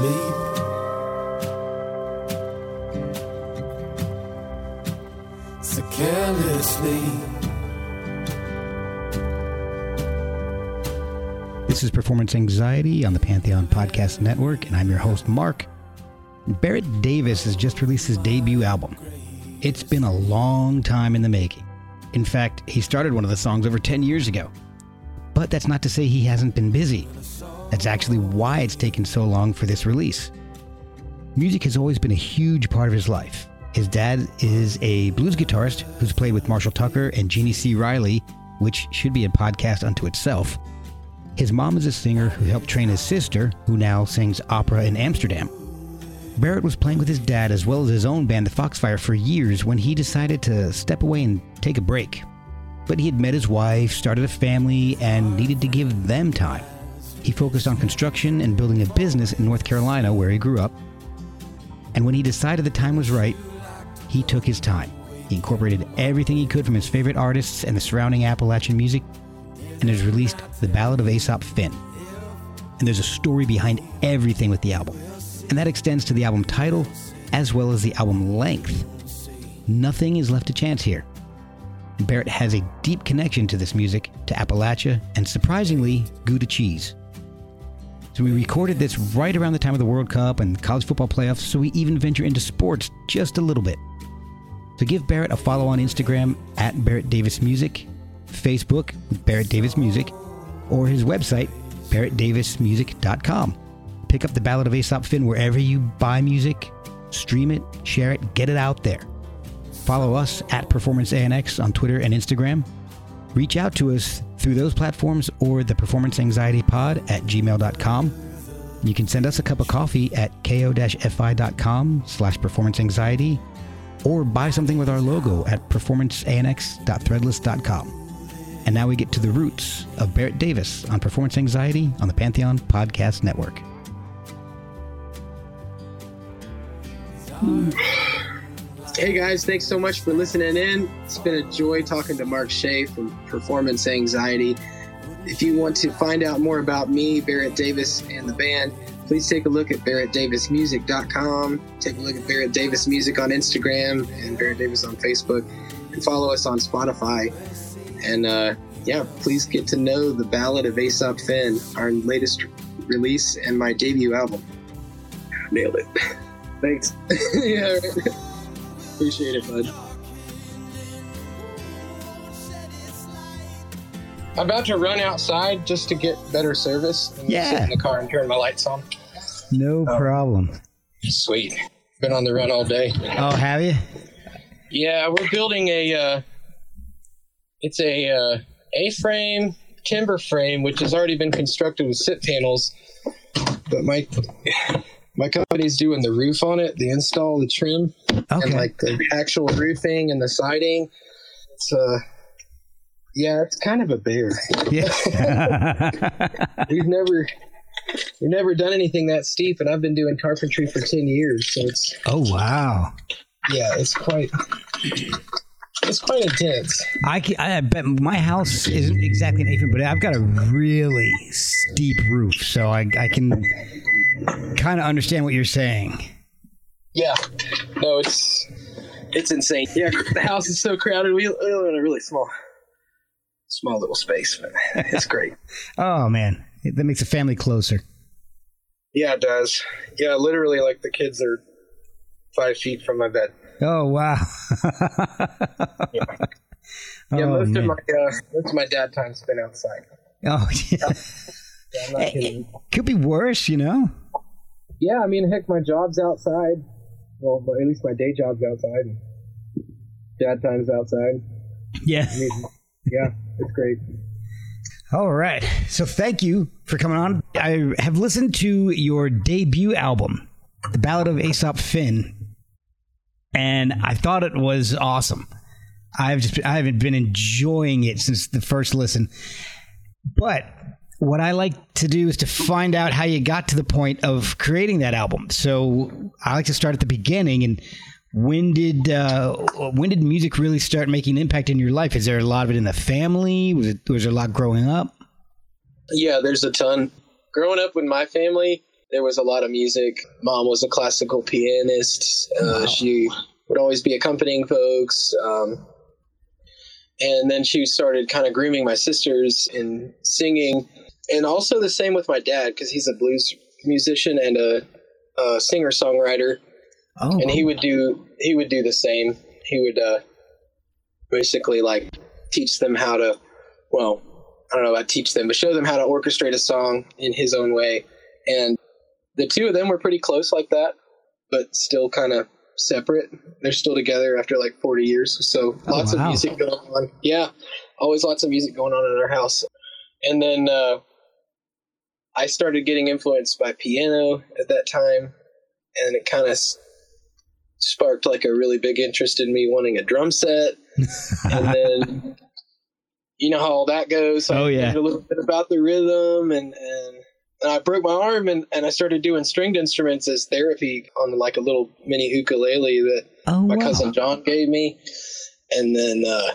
sleep. So carelessly. This is Performance Anxiety on the Pantheon Podcast Network, and I'm your host, Mark. Barrett Davis has just released his debut album. It's been a long time in the making. In fact, he started one of the songs over 10 years ago. But that's not to say he hasn't been busy. That's actually why it's taken so long for this release. Music has always been a huge part of his life. His dad is a blues guitarist who's played with Marshall Tucker and Jeannie C. Riley, which should be a podcast unto itself. His mom is a singer who helped train his sister, who now sings opera in Amsterdam. Barrett was playing with his dad as well as his own band, the Foxfire, for years when he decided to step away and take a break. But he had met his wife, started a family, and needed to give them time. He focused on construction and building a business in North Carolina where he grew up. And when he decided the time was right, he took his time. He incorporated everything he could from his favorite artists and the surrounding Appalachian music and has released The Ballad of Aesop Fin. And there's a story behind everything with the album, and that extends to the album title as well as the album length. Nothing is left to chance here. Barrett has a deep connection to this music, to Appalachia, and surprisingly, Gouda cheese. So we recorded this right around the time of the World Cup and college football playoffs, so we even venture into sports just a little bit. So give Barrett a follow on Instagram at Barrett Davis Music, Facebook Barrett Davis Music, or his website, barrettdavismusic.com. Pick up the Ballad of Aesop Fin wherever you buy music, stream it, share it, get it out there. Follow us at Performance ANX on Twitter and Instagram. Reach out to us through those platforms or the Performance Anxiety Pod at gmail.com. You can send us a cup of coffee at ko-fi.com slash performance anxiety or buy something with our logo at performanceanx.threadless.com. And now we get to the roots of Barrett Davis on Performance Anxiety on the Pantheon Podcast Network. Hmm. Hey guys, thanks so much for listening in. It's been a joy talking to Mark Shea from Performance Anxiety. If you want to find out more about me, Barrett Davis, and the band, please take a look at barrettdavismusic.com. Take a look at Barrett Davis Music on Instagram and Barrett Davis on Facebook, and follow us on Spotify. And uh, yeah, please get to know the Ballad of Aesop Fin, our latest release and my debut album. Nailed it. Thanks. yeah. Right. Appreciate it, bud. I'm about to run outside just to get better service. and Yeah. Sit in the car and turn my lights on. No Oh. problem. Sweet. Been on the run all day. Oh, have you? Yeah, we're building a. Uh, it's a uh, A-frame timber frame, which has already been constructed with SIP panels. But my my company's doing the roof on it, the install, the trim, and like the actual roofing and the siding. It's uh, yeah, it's kind of a bear. yeah. We've never we've never done anything that steep, and I've been doing carpentry for ten years, so it's oh, wow. yeah, it's quite it's quite intense. I, ca- I bet my house isn't exactly an A-frame, but I've got a really steep roof, so I, I can kind of understand what you're saying. Yeah, no, it's it's insane. Yeah, the house is so crowded. We we live in a really small small little space, but it's great. Oh, man. That makes a family closer. Yeah, it does. Yeah, literally, like the kids are five feet from my bed. Oh, wow. Yeah, Oh, most man. of my uh, most of my dad time spent outside. Oh, yeah. Yeah, I'm not eh, kidding. Could be worse, you know? Yeah, I mean, heck, my job's outside. Well, at least my day job's outside. Dad time's outside. Yeah. I mean, yeah, it's great. All right. So thank you for coming on. I have listened to your debut album, The Ballad of Aesop Fin, and I thought it was awesome. I've just I haven't been enjoying it since the first listen. But what I like to do is to find out how you got to the point of creating that album. So I like to start at the beginning and when did uh, when did music really start making an impact in your life? Is there a lot of it in the family? Was it was there a lot growing up? Yeah, there's a ton. Growing up with my family, there was a lot of music. Mom was a classical pianist. Uh, Wow. She would always be accompanying folks. Um, and then she started kind of grooming my sisters in singing. And also the same with my dad, because he's a blues musician and a, a singer songwriter. Oh, And he would do he would do the same. He would uh, basically like teach them how to, well, I don't know about teach them, but show them how to orchestrate a song in his own way. And the two of them were pretty close like that, but still kind of separate. They're still together after like 40 years. So Oh, lots wow. of music going on. Yeah, always lots of music going on in our house. And then uh, I started getting influenced by piano at that time, and it kind of sparked like a really big interest in me wanting a drum set. And then you know how all that goes. So Oh, I yeah. a little bit about the rhythm and and. And I broke my arm and, and I started doing stringed instruments as therapy on like a little mini ukulele that oh, my wow. cousin John gave me. And then uh,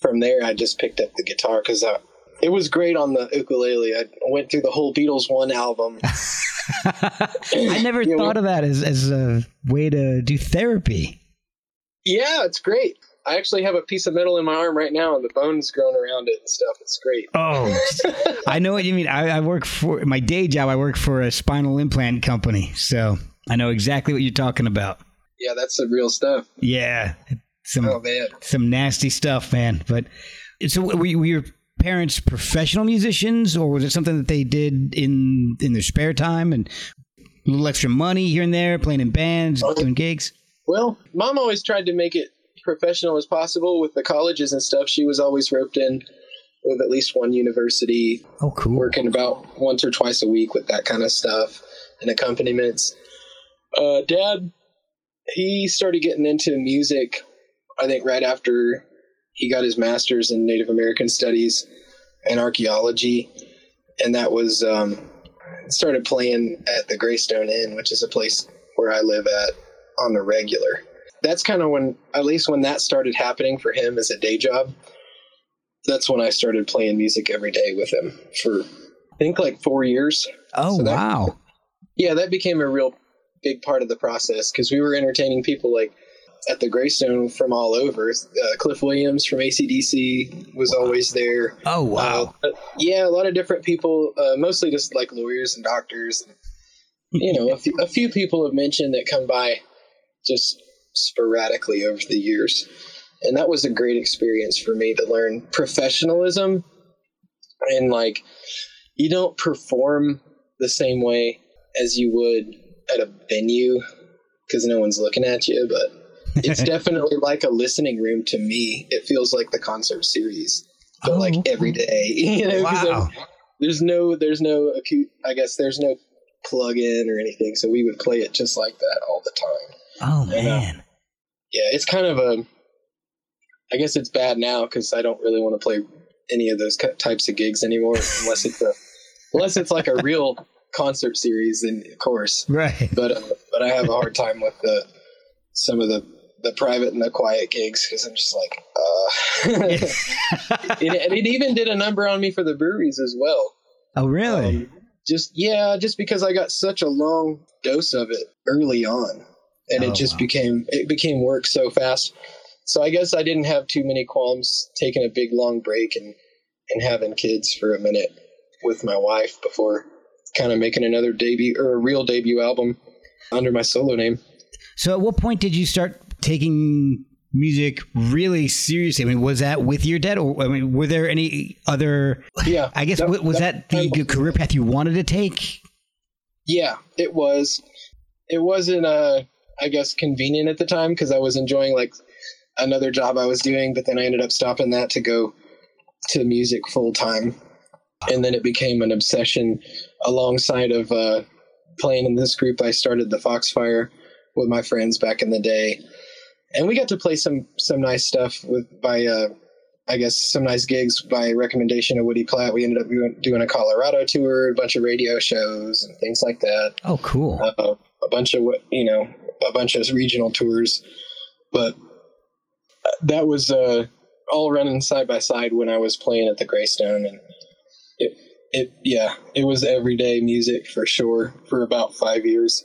from there, I just picked up the guitar because it was great on the ukulele. I went through the whole Beatles one album. I never Yeah, thought well- of that as, as a way to do therapy. Yeah, it's great. I actually have a piece of metal in my arm right now, and the bones growing around it and stuff. It's great. Oh, I know what you mean. I, I work for my day job. I work for a spinal implant company, so I know exactly what you're talking about. Yeah, that's the real stuff. Yeah, some Oh man. some nasty stuff, man. But so were, you- were parents professional musicians, or was it something that they did in in their spare time and a little extra money here and there, playing in bands, doing gigs? Well, mom always tried to make it professional as possible with the colleges and stuff. She was always roped in with at least one university, Oh, cool. working about once or twice a week with that kind of stuff and accompaniments. Uh, Dad, he started getting into music, I think, right after he got his master's in Native American Studies and Archaeology. And that was, um, started playing at the Greystone Inn, which is a place where I live at on the regular. That's kind of when, at least when that started happening for him as a day job. That's when I started playing music every day with him for, I think, like four years. Oh, so that- wow. Yeah, that became a real big part of the process because we were entertaining people like at the Greystone from all over. Uh, Cliff Williams from AC/DC was always there. Oh, wow. Uh, yeah, a lot of different people, uh, mostly just like lawyers and doctors. You know, a few, a few people have mentioned that come by just sporadically over the years. And that was a great experience for me to learn professionalism and like you don't perform the same way as you would at a venue because no one's looking at you, but it's definitely like a listening room to me. It feels like the concert series, but Oh, like every day, you know, Wow. there- there's no, there's no acute, I guess there's no plug in or anything. So we would play it just like that all the time. Oh, I know. man. Yeah. It's kind of a, I guess it's bad now because I don't really want to play any of those types of gigs anymore unless it's a, unless it's like a real concert series, then of course. Right. But uh, but I have a hard time with the some of the the private and the quiet gigs because I'm just like, uh. and, and it even did a number on me for the breweries as well. oh, really? Um, just yeah, just because I got such a long dose of it early on, and Oh, it just wow. became it became work so fast. So I guess I didn't have too many qualms taking a big long break and and having kids for a minute with my wife before kind of making another debut or a real debut album under my solo name. So, at what point did you start taking music really seriously? I mean, was that with your dad, or I mean, were there any other? Yeah, I guess that- was that, that- the career path you wanted to take? Yeah, it was. It wasn't, uh, I guess, convenient at the time because I was enjoying like another job I was doing, but then I ended up stopping that to go to music full time, and then it became an obsession alongside of uh, playing in this group. I started the Foxfire with my friends back in the day, and we got to play some some nice stuff with by. Uh, I guess some nice gigs by recommendation of Woody Platt. We ended up doing, a Colorado tour, a bunch of radio shows, and things like that Oh, cool. uh, a bunch of what you know a bunch of regional tours but that was uh, all running side by side when i was playing at the greystone and it, it yeah, it was everyday music for sure for about five years.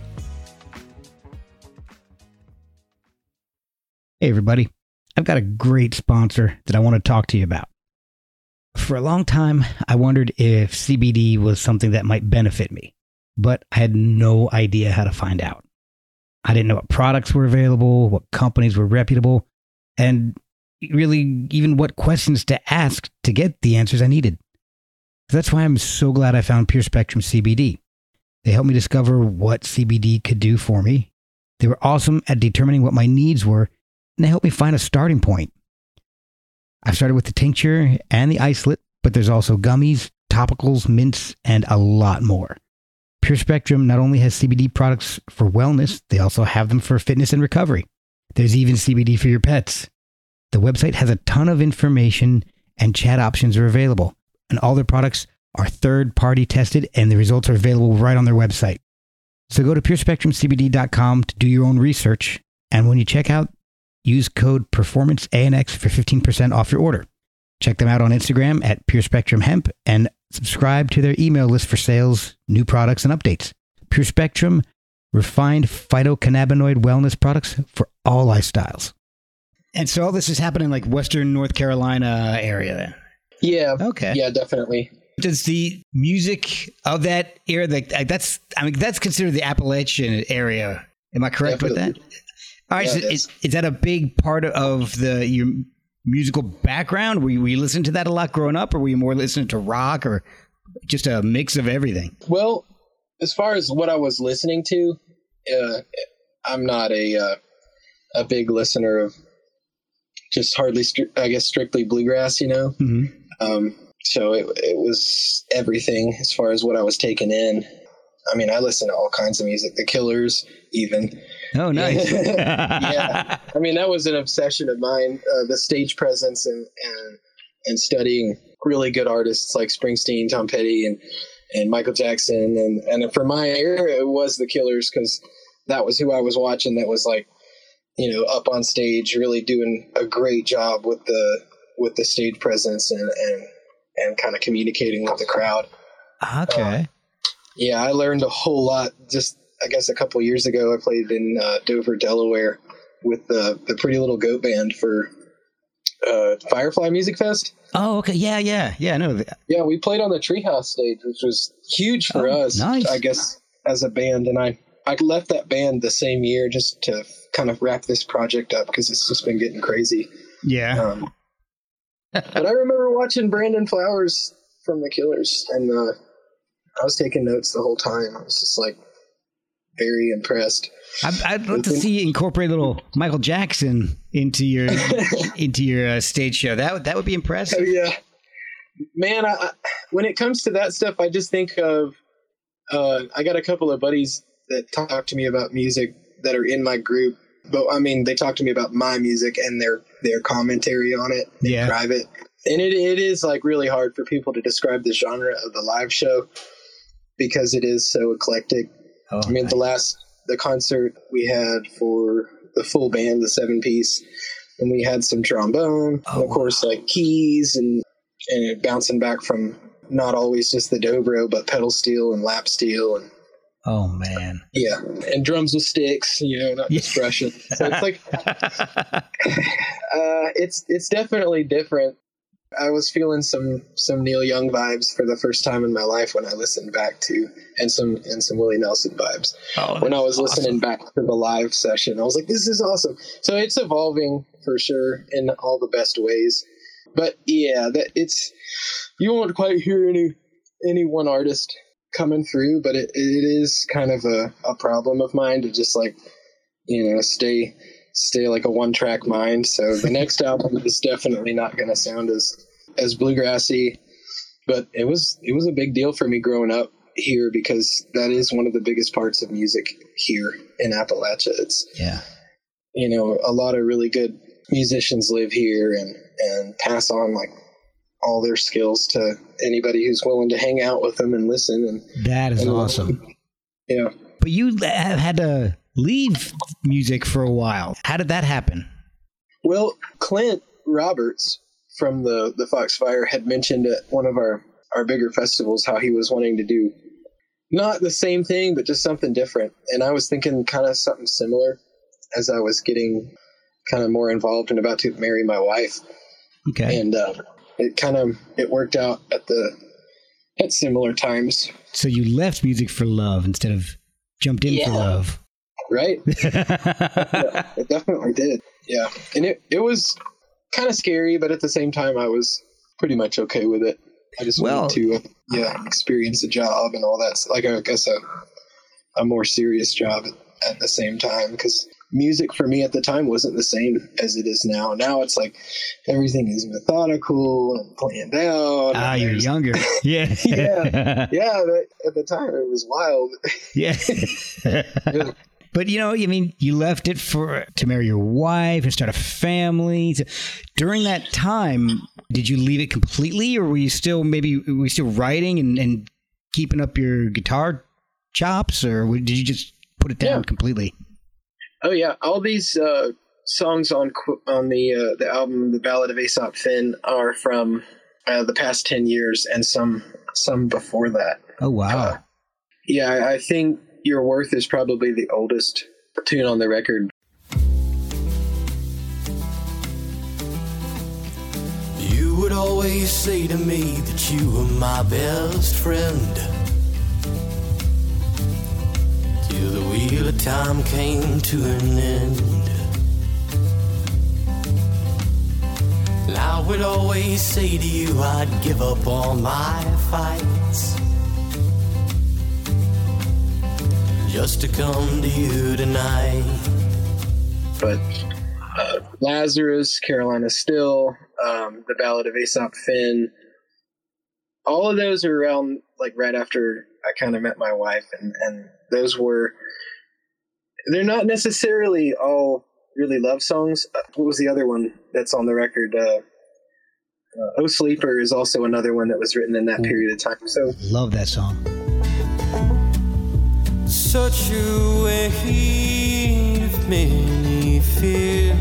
Hey, everybody. I've got a great sponsor that I want to talk to you about. For a long time, I wondered if CBD was something that might benefit me, but I had no idea how to find out. I didn't know what products were available, what companies were reputable, and really even what questions to ask to get the answers I needed. That's why I'm so glad I found Pure Spectrum CBD. They helped me discover what CBD could do for me. They were awesome at determining what my needs were and they helped me find a starting point. I've started with the tincture and the isolate, but there's also gummies, topicals, mints, and a lot more. Pure Spectrum not only has CBD products for wellness, they also have them for fitness and recovery. There's even CBD for your pets. The website has a ton of information and chat options are available, and all their products are third party tested and the results are available right on their website. So go to purespectrumcbd.com to do your own research, and when you check out, use code PerformanceANX for 15% off your order. Check them out on Instagram at Pure Spectrum Hemp and subscribe to their email list for sales, new products, and updates. Pure Spectrum, refined phytocannabinoid wellness products for all lifestyles. And so all this is happening like Western North Carolina area. then? Yeah. Okay. Yeah, definitely. Does the music of that era, like that's, I mean, that's considered the Appalachian area. Am I correct with that? All right, Yeah, so is, is that a big part of the your musical background? Were you, were you listening to that a lot growing up, or were you more listening to rock, or just a mix of everything? Well, as far as what I was listening to, uh, I'm not a uh, a big listener of just hardly, stri- I guess, strictly bluegrass. You know, Mm-hmm. um, so it it was everything as far as what I was taking in. I mean, I listen to all kinds of music, The Killers, even. Oh, nice. Yeah. I mean, that was an obsession of mine. Uh, the stage presence and and and studying really good artists like Springsteen, Tom Petty, and and Michael Jackson, and and for my era, it was the Killers because that was who I was watching. That was like, you know, up on stage, really doing a great job with the with the stage presence and and and kind of communicating with the crowd. okay. Yeah, I learned a whole lot. Just I guess a couple years ago, I played in uh, Dover, Delaware, with the the Pretty Little Goat Band for uh, Firefly Music Fest. Oh, okay. Yeah, yeah, yeah. No, Yeah, we played on the Treehouse stage, which was huge for Oh, us. nice. I guess as a band, and I I left that band the same year just to kind of wrap this project up because it's just been getting crazy. yeah. Um, but I remember watching Brandon Flowers from the Killers, and uh, I was taking notes the whole time. I was just like very impressed. I'd, I'd love to see you incorporate a little Michael Jackson into your into your uh, stage show. That would that would be Oh impressive. yeah, man, I, I, when it comes to that stuff, I just think of uh, I got a couple of buddies that talk to me about music that are in my group. But I mean, they talk to me about my music and their their commentary on it, Yeah. private, and it it is like really hard for people to describe the genre of the live show because it is so eclectic. Oh, I mean, the last the concert we had for the full band, the seven piece, and we had some trombone, Oh, and of course, like keys and and bouncing back from not always just the dobro, but pedal steel and lap steel and oh man. yeah, and drums with sticks, you know, not just Yeah. brushing. So it's like uh, it's it's definitely different. I was feeling some some Neil Young vibes for the first time in my life when I listened back to and some and some Willie Nelson vibes oh, when I was that's listening back to the live session. I was like, this is awesome. So it's evolving for sure in all the best ways. But yeah, that it's you won't quite hear any any one artist coming through, but it, it is kind of a, a problem of mine to just like you know stay stay like a one track mind. So the next album is definitely not going to sound as as bluegrassy, but it was it was a big deal for me growing up here because that is one of the biggest parts of music here in Appalachia. It's Yeah. you know a lot of really good musicians live here and and pass on like all their skills to anybody who's willing to hang out with them and listen and That is and awesome. yeah But you have had to leave music for a while. How did that happen? Well, Clint Roberts from the the Foxfire had mentioned at one of our our bigger festivals how he was wanting to do not the same thing but just something different. And I was thinking kind of something similar as I was getting kind of more involved and about to marry my wife. Okay. And uh, it kind of it worked out at the at similar times, so you left music for love instead of jumped in for love. Right? yeah, it definitely did. Yeah, and it it was kind of scary, but at the same time, I was pretty much okay with it. I just Well- wanted to, uh, yeah, experience a job and all that. Like I guess a a more serious job at, at the same time because music for me at the time wasn't the same as it is now. Now it's like everything is methodical and planned out. ah, you're younger. Yeah. Yeah. Yeah, but at the time it was wild. yeah. But you know, I mean, you left it for to marry your wife and start a family. So during that time, did you leave it completely, or were you still maybe were you still writing and, and keeping up your guitar chops, or did you just put it down Yeah. completely? Oh yeah, all these uh, songs on on the uh, the album, the Ballad of Aesop Fin, are from uh, the past ten years, and some some before that. Oh wow! Yeah, I, I think Your Worth is probably the oldest tune on the record. You would always say to me that you were my best friend. Till the wheel of time came to an end. And I would always say to you I'd give up all my fights. Just to come to you tonight. But uh, Lazarus, Carolina Still, um, the Ballad of Aesop Finn, all of those are around like right after I kind of met my wife, and and those were they're not necessarily all really love songs. Uh, What was the other one that's on the record? Uh, uh, "Oh Sleeper" is also another one that was written in that period of time. So Love that song. Such a weight of many fear.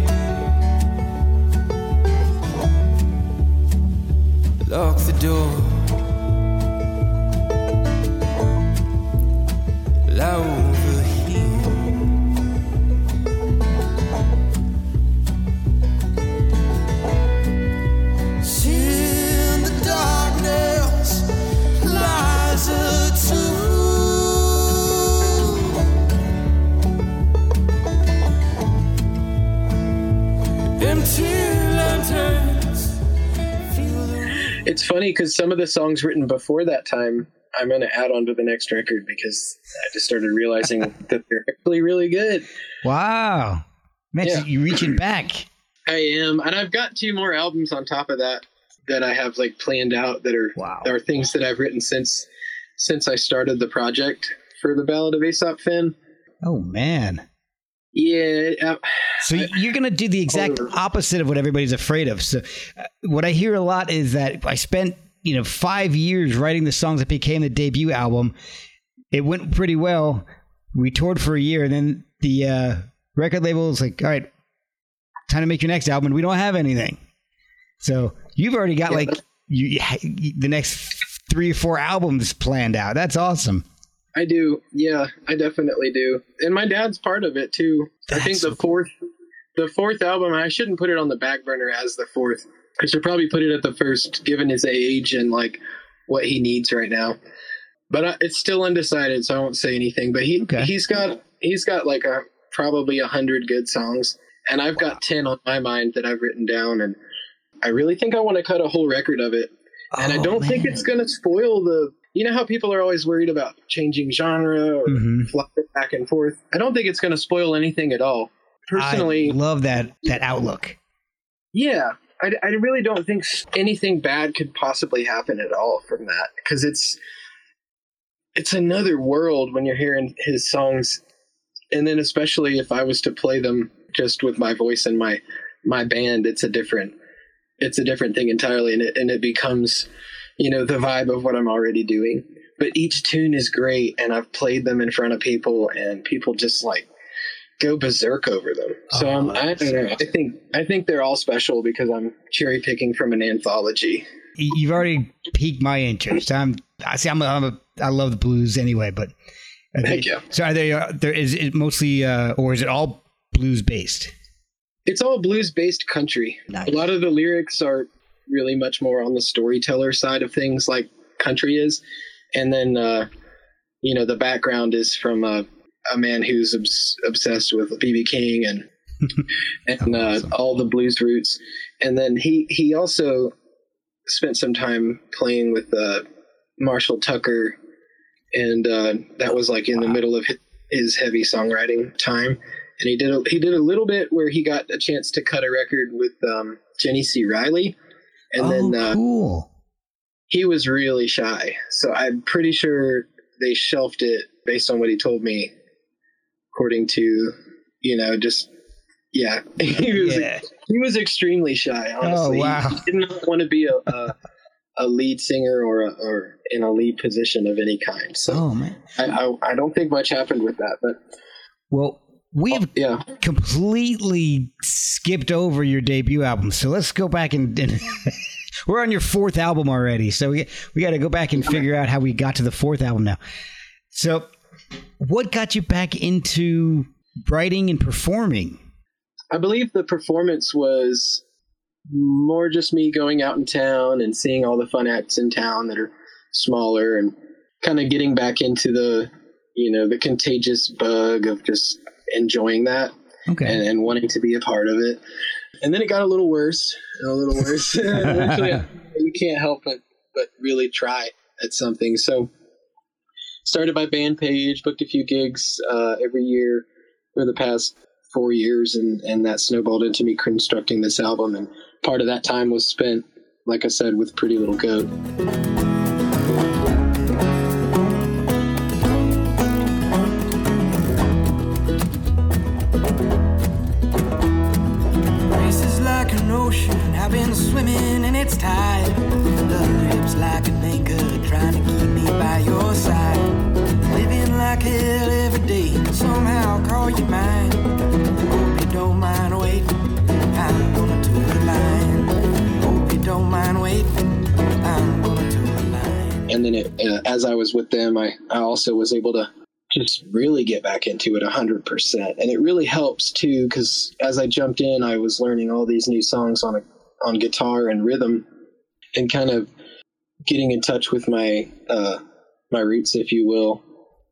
Lock the door. Over it's funny because some of the songs written before that time. I'm going to add on to the next record because I just started realizing that they're actually really good. Wow, man, so Yeah. you reaching back. I am, and I've got two more albums on top of that that I have like planned out that are Wow. are things that I've written since since I started the project for the Ballad of Aesop Fin. Oh man. Yeah, uh, So you're going to do the exact opposite of what everybody's afraid of. So uh, what I hear a lot is that I spent, you know, 5 years writing the songs that became the debut album. It went pretty well. We toured for a year and then the uh, record label was like, "All right, time to make your next album and we don't have anything." So you've already got Yeah. like you, the next 3 or 4 albums planned out. That's awesome. I do. Yeah, I definitely do. And my dad's part of it too. I think the fourth the fourth album, I shouldn't put it on the back burner as the fourth. I should probably put it at the first given his age and like what he needs right now. But uh, it's still undecided, so I won't say anything, but he Okay. he's got he's got like a probably a hundred good songs and I've got 10 on my mind that I've written down and I really think I want to cut a whole record of it and I Oh, don't think it's going to spoil the. You know how people are always worried about changing genre or Mhm. flopping back and forth. I don't think it's going to spoil anything at all. Personally, I love that that outlook. yeah, I, I really don't think anything bad could possibly happen at all from that because it's it's another world when you're hearing his songs, and then especially if I was to play them just with my voice and my my band, it's a different it's a different thing entirely, and it and it becomes you know the vibe of what I'm already doing. But each tune is great, and I've played them in front of people, and people just like go berserk over them. So Oh, I'm, I don't know. I think I think they're all special because I'm cherry picking from an anthology. You've already piqued my interest. I'm I see. I'm a, I'm a I love the blues anyway, but are Thank you. So are they? Uh, there is it mostly, uh, or is it all blues based? It's all blues based country. Nice. A lot of the lyrics are really much more on the storyteller side of things, like country is, and then uh, you know the background is from a, a man who's obs- obsessed with BB King and and uh, Awesome. all the blues roots, and then he he also spent some time playing with uh, Marshall Tucker, and uh, that was like in the middle of his heavy songwriting time. And he did a, he did a little bit where he got a chance to cut a record with um, Jeannie C. Riley, and oh, then uh, cool. he was really shy. So I'm pretty sure they shelved it based on what he told me, according to you know just yeah he was Yeah. he was extremely shy. Honestly, Oh, wow. he did not want to be a. a a lead singer or a, or in a lead position of any kind. So Oh man. I, I I don't think much happened with that, but Well, we oh, have yeah. completely skipped over your debut album, so let's go back and. and we're on your fourth album already, so we we got to go back and figure out how we got to the fourth album now. So, what got you back into writing and performing? I believe the performance was more just me going out in town and seeing all the fun acts in town that are smaller and kind of getting back into the you know the contagious bug of just enjoying that Okay. and, and wanting to be a part of it. And then it got a little worse a little worse. Eventually, you can't help but but really try at something. So started my band page booked a few gigs uh, every year for the past four years and and that snowballed into me constructing this album. And part of that time was spent like i said with pretty little goat Been swimming in its lips like an anchor, trying to keep me by your side. Living like hell every day, somehow call you mine. Hope you don't mind waiting, I'm gonna the line. Hope you don't mind waiting, I'm gonna the line. and then it, uh, as I was with them, I, I also was able to just really get back into it 100%. And it really helps too, because as I jumped in, I was learning all these new songs on, a, on guitar and rhythm and kind of getting in touch with my, uh, my roots, if you will,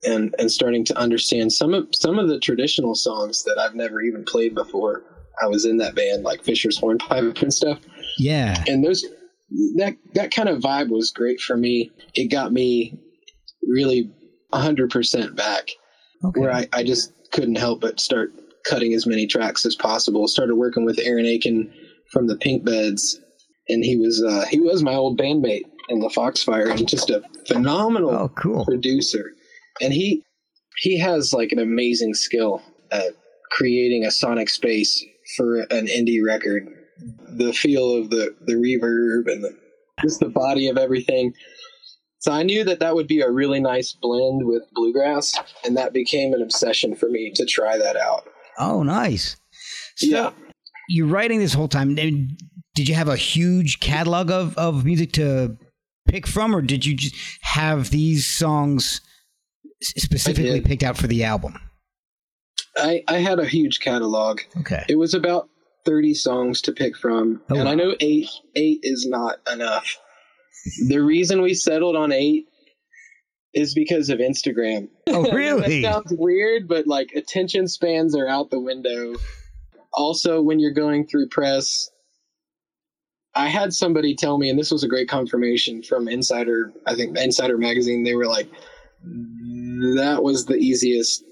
and, and starting to understand some of, some of the traditional songs that I've never even played before. I was in that band, like Fisher's Hornpipe and stuff yeah. and those that that kind of vibe was great for me. It got me really hundred percent back, Okay. where I, I just couldn't help but start cutting as many tracks as possible. Started working with Aaron Aiken from the Pink Beds, and he was uh, he was my old bandmate in the Foxfire, and just a phenomenal Oh, cool. producer. And he he has like an amazing skill at creating a sonic space for an indie record. The feel of the the reverb and the, just the body of everything. So I knew that that would be a really nice blend with bluegrass, and that became an obsession for me to try that out. Oh, nice. So Yeah. You're writing this whole time. Did you have a huge catalog of, of music to pick from, or did you just have these songs specifically picked out for the album? I, I had a huge catalog. Okay. It was about 30 songs to pick from, Oh, and wow. I know eight eight is not enough. the reason we settled on eight is because of Instagram. Oh, really? sounds weird, but like attention spans are out the window. Also, when you're going through press, I had somebody tell me, and this was a great confirmation from Insider, I think Insider Magazine. They were like, that was the easiest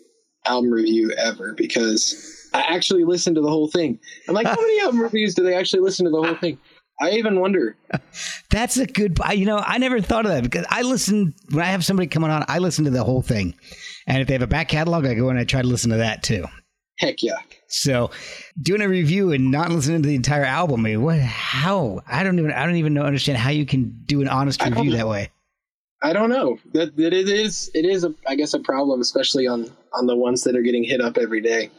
album review ever because I actually listened to the whole thing. I'm like, how many album reviews do they actually listen to the whole thing? I even wonder. That's a good. You know, I never thought of that because I listen when I have somebody coming on. I listen to the whole thing, and if they have a back catalog, I go and I try to listen to that too. Heck yeah. So, doing a review and not listening to the entire album, I mean, what? How? I don't even. I don't even know understand how you can do an honest review that way. I don't know that that it is it is a I guess a problem, especially on on the ones that are getting hit up every day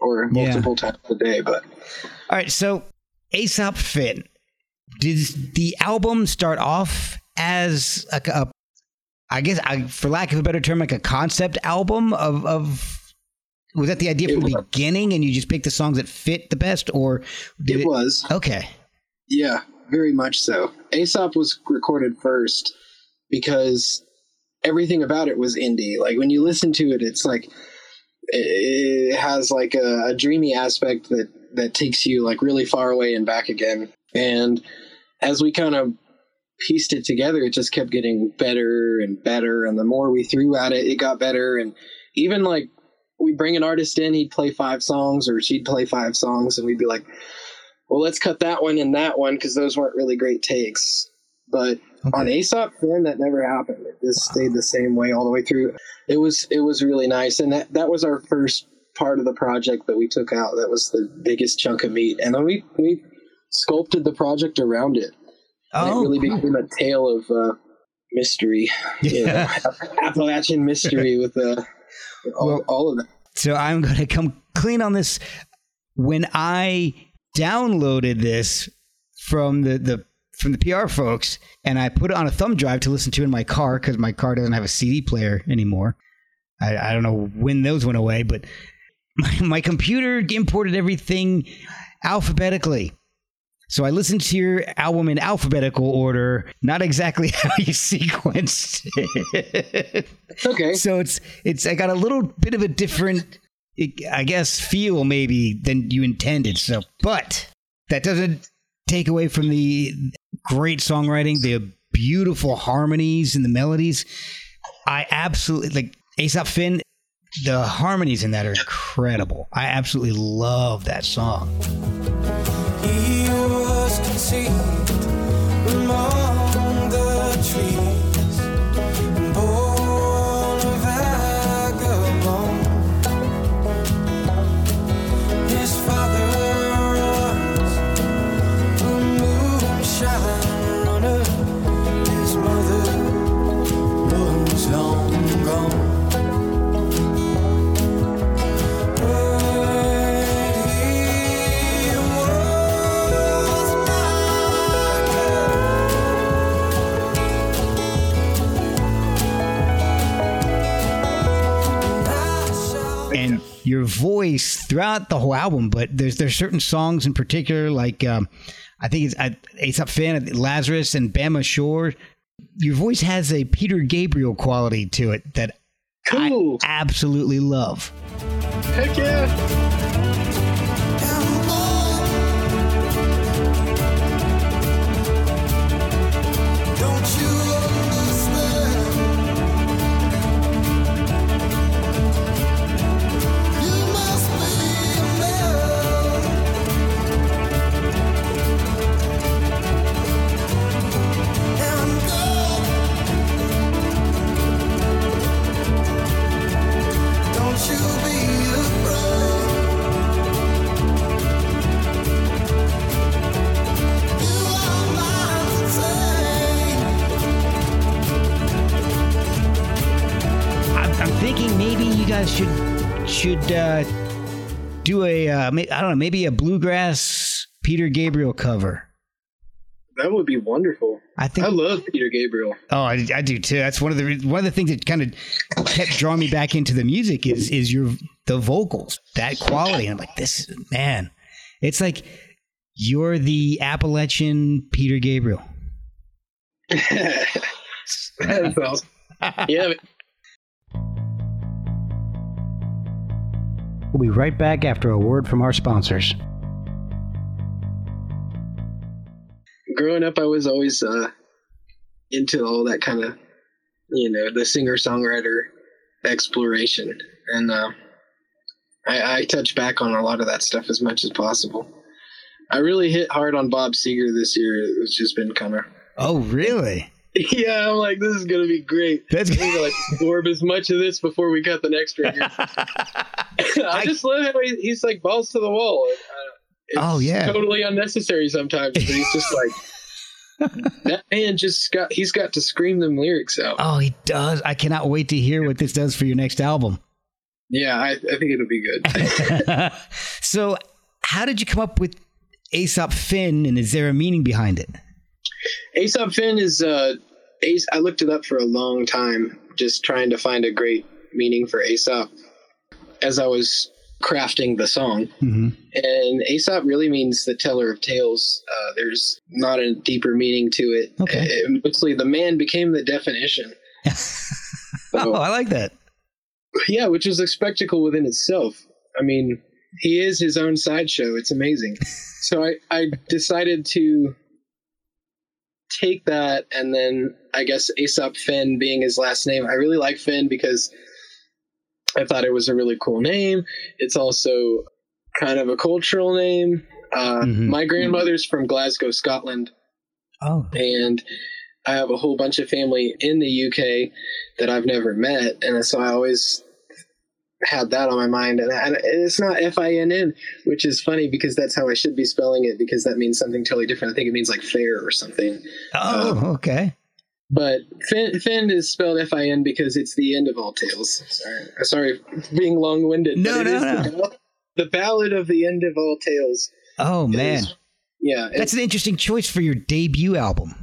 or Yeah. multiple times a day. But All right, so Aesop Fin, did the album start off as like a, I guess, I, for lack of a better term, like a concept album of of. Was that the idea It from the beginning, and you just picked the songs that fit the best, or did it was Okay, yeah, very much so. Aesop was recorded first because everything about it was indie. Like when you listen to it, it's like it has like a, a dreamy aspect that that takes you like really far away and back again. And as we kind of pieced it together, it just kept getting better and better. And the more we threw at it, it got better. And even like we bring an artist in, he'd play five songs or she'd play five songs, and we'd be like, well, let's cut that one and that one because those weren't really great takes. But on Aesop Fin, that never happened. It just stayed the same way all the way through. It was it was really nice, and that that was our first part of the project that we took out. That was the biggest chunk of meat, and then we we sculpted the project around it. And it oh, really became a tale of uh, mystery, you know, Appalachian mystery with uh, all, Well- all of that. So I'm going to come clean on this. When I downloaded this from the, the from the PR folks, and I put it on a thumb drive to listen to in my car because my car doesn't have a CD player anymore. I, I don't know when those went away, but my, my computer imported everything alphabetically. So I listened to your album in alphabetical order, not exactly how you sequenced it. Okay, So it's it's I got a little bit of a different, I guess, feel maybe than you intended. So, but that doesn't take away from the great songwriting, the beautiful harmonies and the melodies. I absolutely like Aesop Fin. The harmonies in that are incredible. I absolutely love that song. Was your voice throughout the whole album. But there's there's certain songs in particular, like um, I think it's I, Aesop Fin, Lazarus, and Bama Shore. Your voice has a Peter Gabriel quality to it that cool. I absolutely love. Heck yeah. Uh, should should uh, do a uh, I don't know maybe a bluegrass Peter Gabriel cover. That would be wonderful. I think I love Peter Gabriel. Oh, I, I do too. That's one of the one of the things that kind of kept drawing me back into the music is is your the vocals, that quality. And I'm like, this man, it's like you're the Appalachian Peter Gabriel. That's awesome. Yeah. We'll be right back after a word from our sponsors. Growing up, I was always uh, into all that kind of, you know, the singer songwriter exploration. And uh, I, I touch back on a lot of that stuff as much as possible. I really hit hard on Bob Seger this year. It's just been kind of. Oh, really? Yeah, I'm like, this is gonna be great. That's I'm gonna like absorb as much of this before we cut the next record. I just love how he, he's like balls to the wall. And, uh, it's Oh, yeah. totally unnecessary sometimes, but he's just like that man. Just got he's got to scream them lyrics out. Oh, he does. I cannot wait to hear what this does for your next album. Yeah, I, I think it'll be good. so, how did you come up with Aesop Fin, and is there a meaning behind it? Aesop Fin is uh, Ace. I looked it up for a long time, just trying to find a great meaning for Aesop as I was crafting the song. Mm-hmm. And Aesop really means the teller of tales. Uh, there's not a deeper meaning to it. Okay. Uh, mostly, the man became the definition. oh, I like that. Yeah, which is a spectacle within itself. I mean, he is his own sideshow. It's amazing. so I, I decided to take that and then I guess Aesop Fin being his last name. I really like Finn because I thought it was a really cool name. It's also kind of a cultural name. Uh, Mhm. My grandmother's from Glasgow, Scotland, Oh, and I have a whole bunch of family in the UK that I've never met, and so I always had that on my mind. And, and it's not F I N N, which is funny because that's how I should be spelling it because that means something totally different. I think it means like fair or something. oh, um, okay. But Fin, Fin is spelled F I N because it's the end of all tales. Sorry, sorry, being long winded. No, no, The, the ballad of the end of all tales. Oh man, is- yeah, that's an interesting choice for your debut album.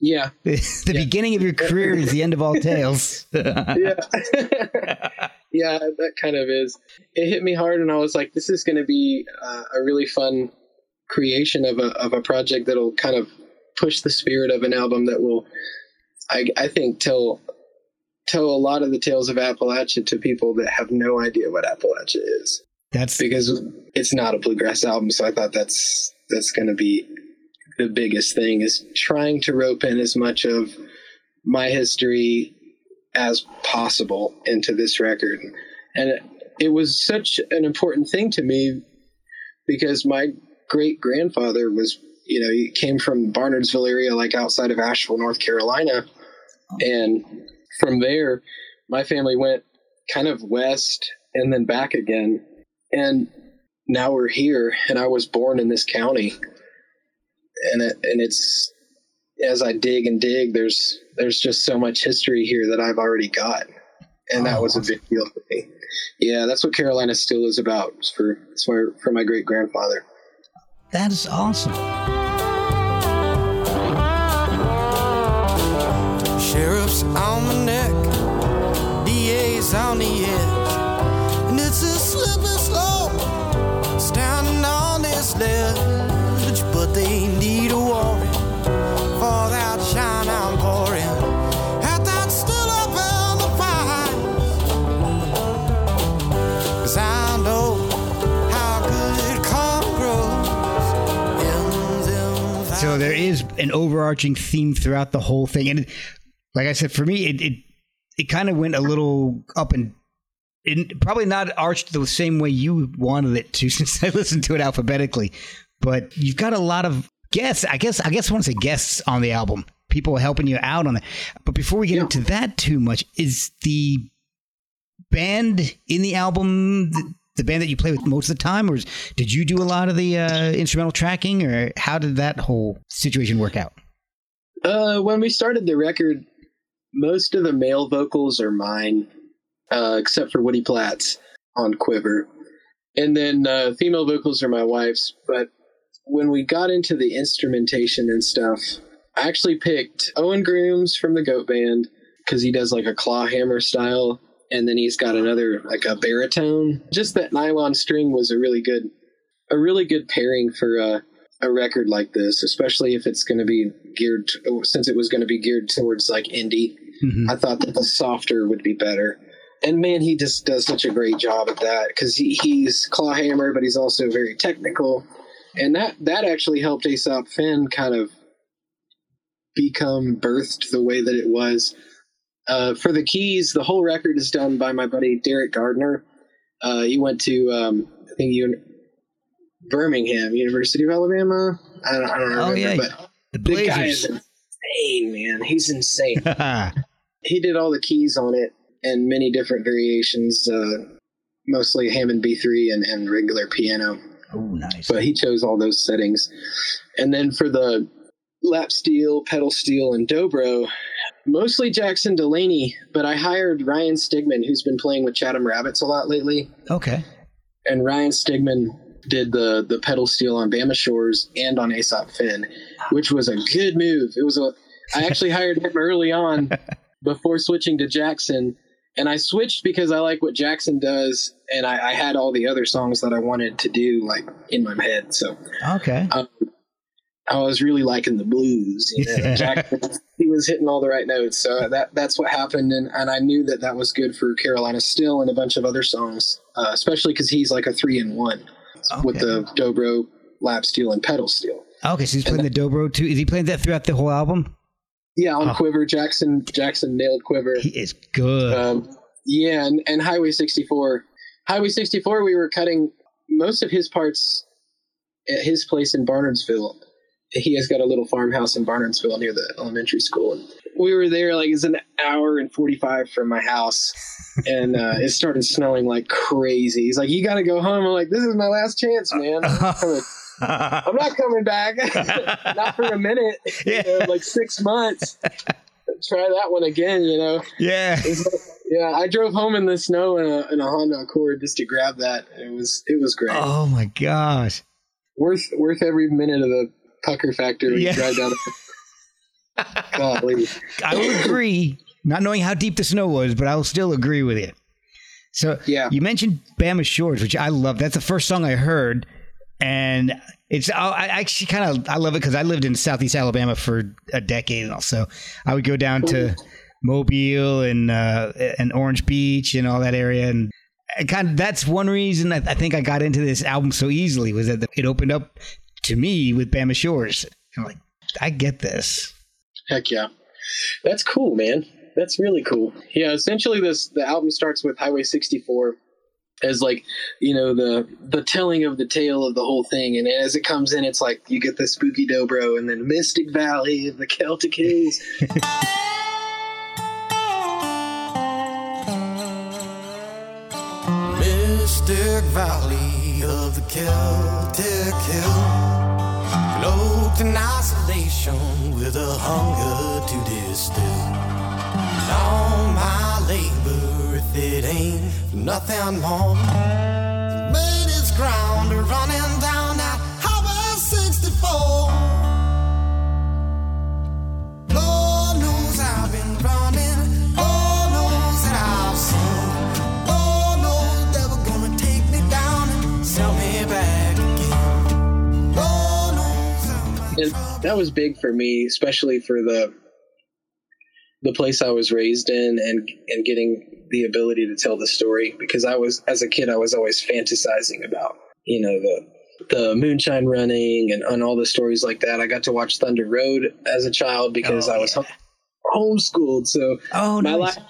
yeah, the Yeah. beginning of your career is the end of all tales. yeah. yeah, that kind of is. It hit me hard, and I was like, "This is going to be uh, a really fun creation of a of a project that'll kind of push the spirit of an album that will, I, I think, tell tell a lot of the tales of Appalachia to people that have no idea what Appalachia is, That's because it's not a bluegrass album. So I thought that's that's going to be the biggest thing is trying to rope in as much of my history as possible into this record. And it, it was such an important thing to me because my great grandfather was, you know, he came from Barnardsville area, like outside of Asheville, North Carolina. And from there, my family went kind of west and then back again. And now we're here, and I was born in this county. And it, and it's as I dig and dig, there's there's just so much history here that I've already got, and that Oh, was a big deal for me. Yeah, that's what Carolina still is about. For it's for, for my great grandfather. that is awesome. Sheriff's on the neck, DA's on the edge, an overarching theme throughout the whole thing, and it, like I said, for me, it it, it kind of went a little up and. It, probably not arched the same way you wanted it to, since I listened to it alphabetically. But you've got a lot of guests. I guess I guess I want to say guests on the album. People helping you out on it. But before we get Yeah. into that too much, is the band in the album the, band that you play with most of the time, or did you do a lot of the uh, instrumental tracking, or how did that whole situation work out? Uh, when we started the record, most of the male vocals are mine. uh, except for Woody Platts on Quiver. And then uh, female vocals are my wife's. But when we got into the instrumentation and stuff, I actually picked Owen Grooms from the Goat Band because he does like a claw hammer style. And then he's got another like a baritone. Just that nylon string was a really good, a really good pairing for a, a record like this, especially if it's going to be geared since it was going to be geared towards like indie. Mhm. I thought that the softer would be better. And man, he just does such a great job at that because he, he's clawhammer, but he's also very technical. And that that actually helped Aesop Fin kind of become birthed the way that it was. Uh, for the keys, the whole record is done by my buddy Derek Gardner. Uh, he went to um, I think you Birmingham, University of Alabama. I don't, I don't remember, Oh, yeah. but The the guy is insane, man. He's insane he did all the keys on it and many different variations, uh, mostly Hammond B3 and, and regular piano. oh, nice. But he chose all those settings. And then for the lap steel, pedal steel, and dobro, mostly Jackson Delaney, but I hired Ryan Stigman, who's been playing with Chatham Rabbits a lot lately. Okay. And Ryan Stigman did the, the pedal steel on Bama Shores and on Aesop Fin, which was a good move. It was a, I actually hired him early on before switching to Jackson. And I switched because I like what Jackson does, and I, I had all the other songs that I wanted to do like in my head. So Okay. um, I was really liking the blues. You know, Jackson, he was hitting all the right notes. So that that's what happened, and, and I knew that that was good for Carolina Still and a bunch of other songs, uh, especially because he's like a three in one with the dobro, lap steel, and pedal steel. Okay, so he's playing the dobro too. Is he playing that throughout the whole album? Yeah, on Oh. Quiver, Jackson Jackson nailed Quiver. He is good. Um, yeah, and, and Highway 64. Highway 64, we were cutting most of his parts at his place in Barnardsville. He has got a little farmhouse in Barnardsville near the elementary school. And we were there like it's an hour and 45 from my house. And uh, it started snowing like crazy. He's like, You got to go home. I'm like, This is my last chance, man. I'm not coming, I'm not coming back. not for a minute. Yeah. You know, like six months. Try that one again, you know. yeah. Yeah, I drove home in the snow in a, in a Honda Accord just to grab that. It was it was great. Oh my gosh. Worth worth every minute of the pucker factor when Yeah. you drive down. Golly. I will agree, not knowing how deep the snow was, but I will still agree with you. So Yeah. you mentioned Bama Shores, which I love. That's the first song I heard, and it's I actually kind of I love it because I lived in Southeast Alabama for a decade, and also I would go down to Mobile and uh, and Orange Beach and all that area, and kind of that's one reason I, I think I got into this album so easily was that it opened up to me with Bama Shores. I'm like, I get this. Heck yeah. That's cool, man. That's really cool. Yeah, essentially this the album starts with Highway 64 as like, you know, the the telling of the tale of the whole thing and as it comes in it's like you get the spooky dobro and then Mystic Valley of the Celtic Hills. Mystic Valley of the Celtic Hill, in isolation with a hunger to distill. And all my labor, if it ain't nothing more, made its ground running down that Highway 64. And that was big for me, especially for the the place I was raised in and and getting the ability to tell the story because I was as a kid I was always fantasizing about you know the the moonshine running and, and all the stories like that. I got to watch Thunder Road as a child because Oh, I was yeah. home- homeschooled, so Oh, my nice. life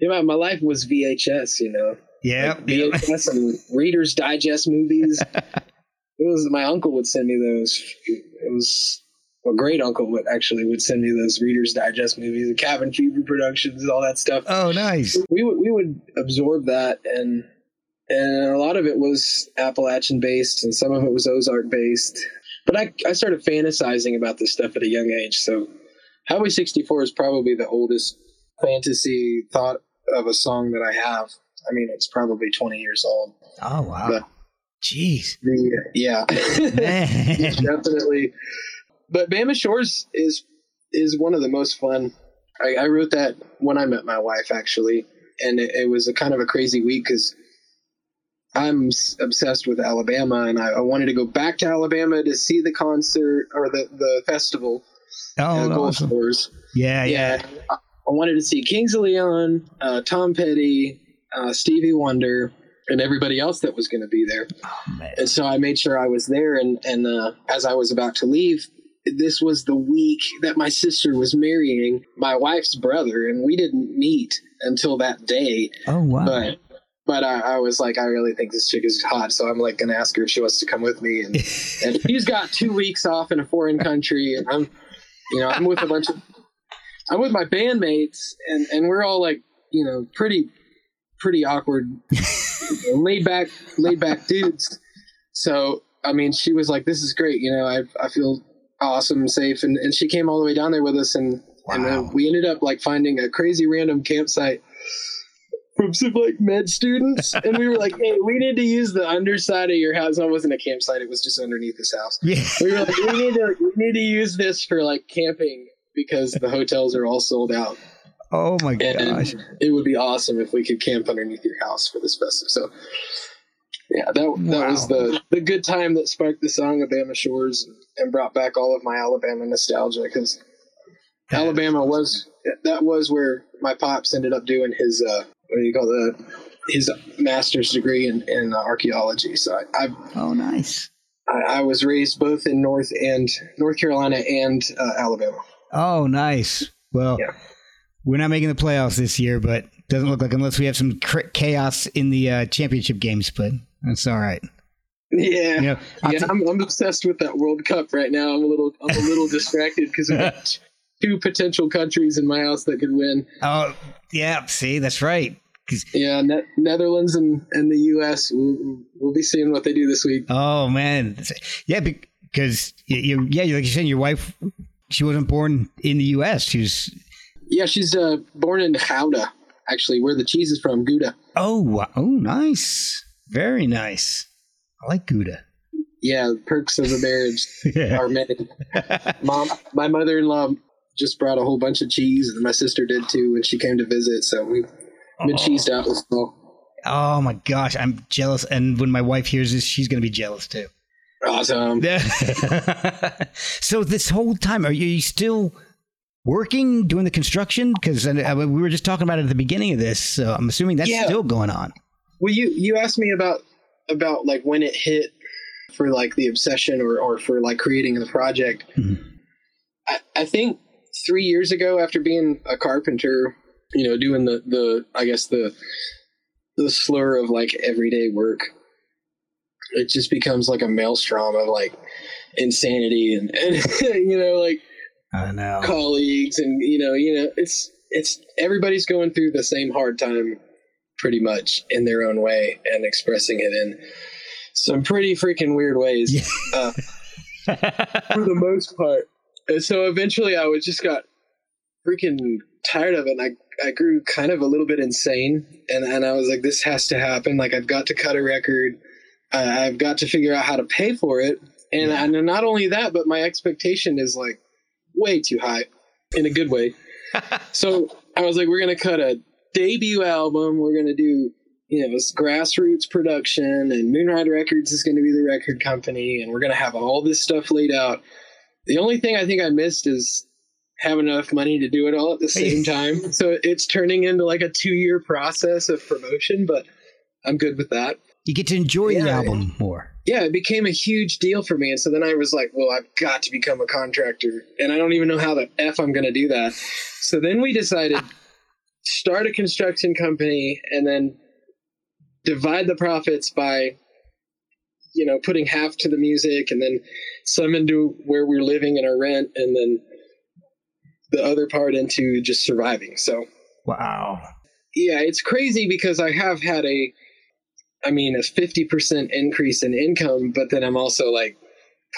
yeah, my, my life was VHS, you know. Yeah, Like VHS and Reader's Digest movies. it was my uncle would send me those. It was a great uncle would actually would send me those Reader's Digest movies, the Cabin Fever productions, all that stuff. Oh, nice. We would we would absorb that, and and a lot of it was Appalachian based, and some of it was Ozark based. But I I started fantasizing about this stuff at a young age. So Highway 64 is probably the oldest fantasy thought of a song that I have. I mean, it's probably 20 years old. Oh wow. But- Jeez. The, yeah, definitely. But Bama Shores is is one of the most fun. I, I wrote that when I met my wife, actually, and it, it was a kind of a crazy week because I'm s- obsessed with Alabama, and I, I wanted to go back to Alabama to see the concert or the the festival, Oh, Gold awesome. Yeah, yeah. Yeah, I I wanted to see Kings of Leon, uh, Tom Petty, uh, Stevie Wonder, and everybody else that was going to be there. Oh. And so I made sure I was there. And and uh, as I was about to leave, this was the week that my sister was marrying my wife's brother, and we didn't meet until that day. Oh wow. But but I, I was like, I really think this chick is hot, so I'm like gonna ask her if she wants to come with me. And and she's got two weeks off in a foreign country, and I'm you know I'm with a bunch of I'm with my bandmates, and and we're all like you know pretty pretty awkward, laid back laid back dudes. So I mean, she was like, "This is great," you know. I I feel awesome, safe, and and she came all the way down there with us, and and Wow. then we ended up like finding a crazy random campsite from some like med students, and we were like, "Hey, we need to use the underside of your house." No, it wasn't a campsite; it was just underneath this house. yeah. We were like, "We need to we need to use this for like camping." Because the hotels are all sold out, Oh my and gosh. it would be awesome if we could camp underneath your house for this festival. So, yeah, that that Wow. was the the good time that sparked the song Alabama Shores and brought back all of my Alabama nostalgia because Alabama was that was where my pops ended up doing his uh, what do you call the his master's degree in, in archaeology. So I, I Oh nice. I I was raised both in North and North Carolina and uh, Alabama. Oh nice. Well, Yeah. We're not making the playoffs this year, but doesn't look like unless we have some cr- chaos in the uh, championship games. But that's all right. Yeah, You know, yeah, t- I'm, I'm obsessed with that World Cup right now. I'm a little I'm a little distracted because two potential countries in my house that could win. oh yeah. See, that's right. Yeah, ne- Netherlands and, and the U.S. We'll, we'll be seeing what they do this week. Oh man, yeah, because you, you, yeah, like you said, your wife, she wasn't born in the U.S. She was. Yeah, she's uh, born in Gouda, actually, where the cheese is from, Gouda. Oh, oh, nice, very nice. I like Gouda. Yeah, the perks of the marriage Yeah. are many. Mom, my mother-in-law just brought a whole bunch of cheese, and my sister did too when she came to visit. So we've been cheesed out as well. Oh my gosh, I'm jealous. And when my wife hears this, she's gonna be jealous too. Awesome. so this whole time, are you still working, doing the construction? Because we were just talking about it at the beginning of this. So I'm assuming that's Yeah. still going on. Well, you you asked me about about like when it hit for like the obsession or or for like creating the project. Mhm. I, I think three years ago, after being a carpenter, you know, doing the the I guess the the slur of like everyday work, it just becomes like a maelstrom of like insanity and, and you know like I know. colleagues and you know you know it's it's everybody's going through the same hard time pretty much in their own way and expressing it in some pretty freaking weird ways. Uh, for the most part. And so eventually i was just got freaking tired of it and i i grew kind of a little bit insane and and i was like this has to happen. Like i've got to cut a record. I i've got to figure out how to pay for it. And, and not only that but my expectation is like way too high in a good way. so I was like, we're gonna cut a debut album. We're gonna do you know this grassroots production, and Moonride Records is gonna be the record company, and we're gonna have all this stuff laid out. The only thing I think I missed is have enough money to do it all at the same time. So it's turning into like a two year process of promotion, but I'm good with that You get to enjoy the Yeah. album more. yeah, it became a huge deal for me. And so then I was like, well, I've got to become a contractor. And I don't even know how the F I'm going to do that. So then we decided start a construction company and then divide the profits by, you know, putting half to the music and then some into where we're living and our rent and then the other part into just surviving. So Wow. yeah, it's crazy because I have had a, I mean, a 50% increase in income, but then I'm also like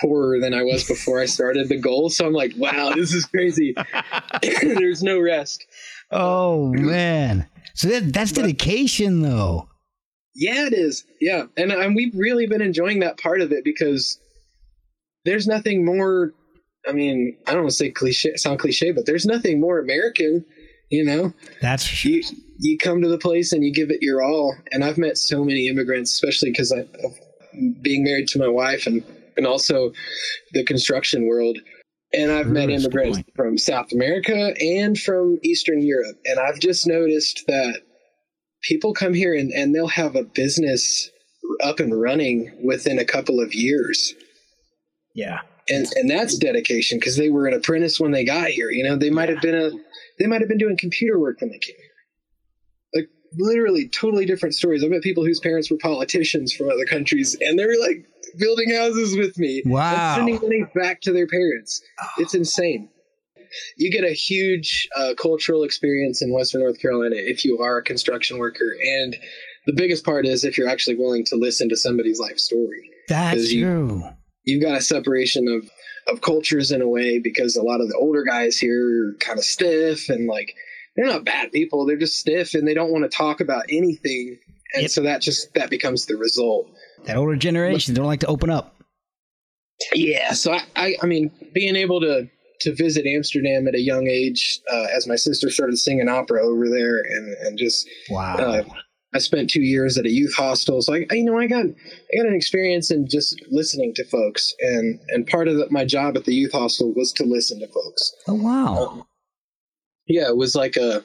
poorer than I was before I started the goal. So I'm like, wow, this is crazy. There's no rest. Oh man. So that, that's dedication though. Yeah, it is. Yeah. And, and we've really been enjoying that part of it because there's nothing more I mean, I don't want to say cliche sound cliche, but there's nothing more American, you know. That's for sure. You you come to the place and you give it your all. And I've met so many immigrants, especially because I of being married to my wife and and also the construction world. And I've met a good immigrants point. from South America and from Eastern Europe. And I've just noticed that people come here and, and they'll have a business up and running within a couple of years. Yeah. And and that's dedication because they were an apprentice when they got here. You know, they might have been a they might have been doing computer work when they came here. Like literally totally different stories. I met people whose parents were politicians from other countries and they're like building houses with me. Wow. Sending money back to their parents. It's insane. You get a huge uh, cultural experience in Western North Carolina if you are a construction worker. And the biggest part is if you're actually willing to listen to somebody's life story. That's you- true. You've got a separation of, of cultures in a way because a lot of the older guys here are kind of stiff and like they're not bad people. They're just stiff and they don't want to talk about anything. And Yep. so that just that becomes the result. That older generation don't like to open up. Yeah, so I, I, I mean, being able to to visit Amsterdam at a young age, uh, as my sister started singing opera over there, and and just Wow. uh, I spent two years at a youth hostel, so I, you know, I got I got an experience in just listening to folks, and and part of the, my job at the youth hostel was to listen to folks. oh wow. Yeah, it was like a.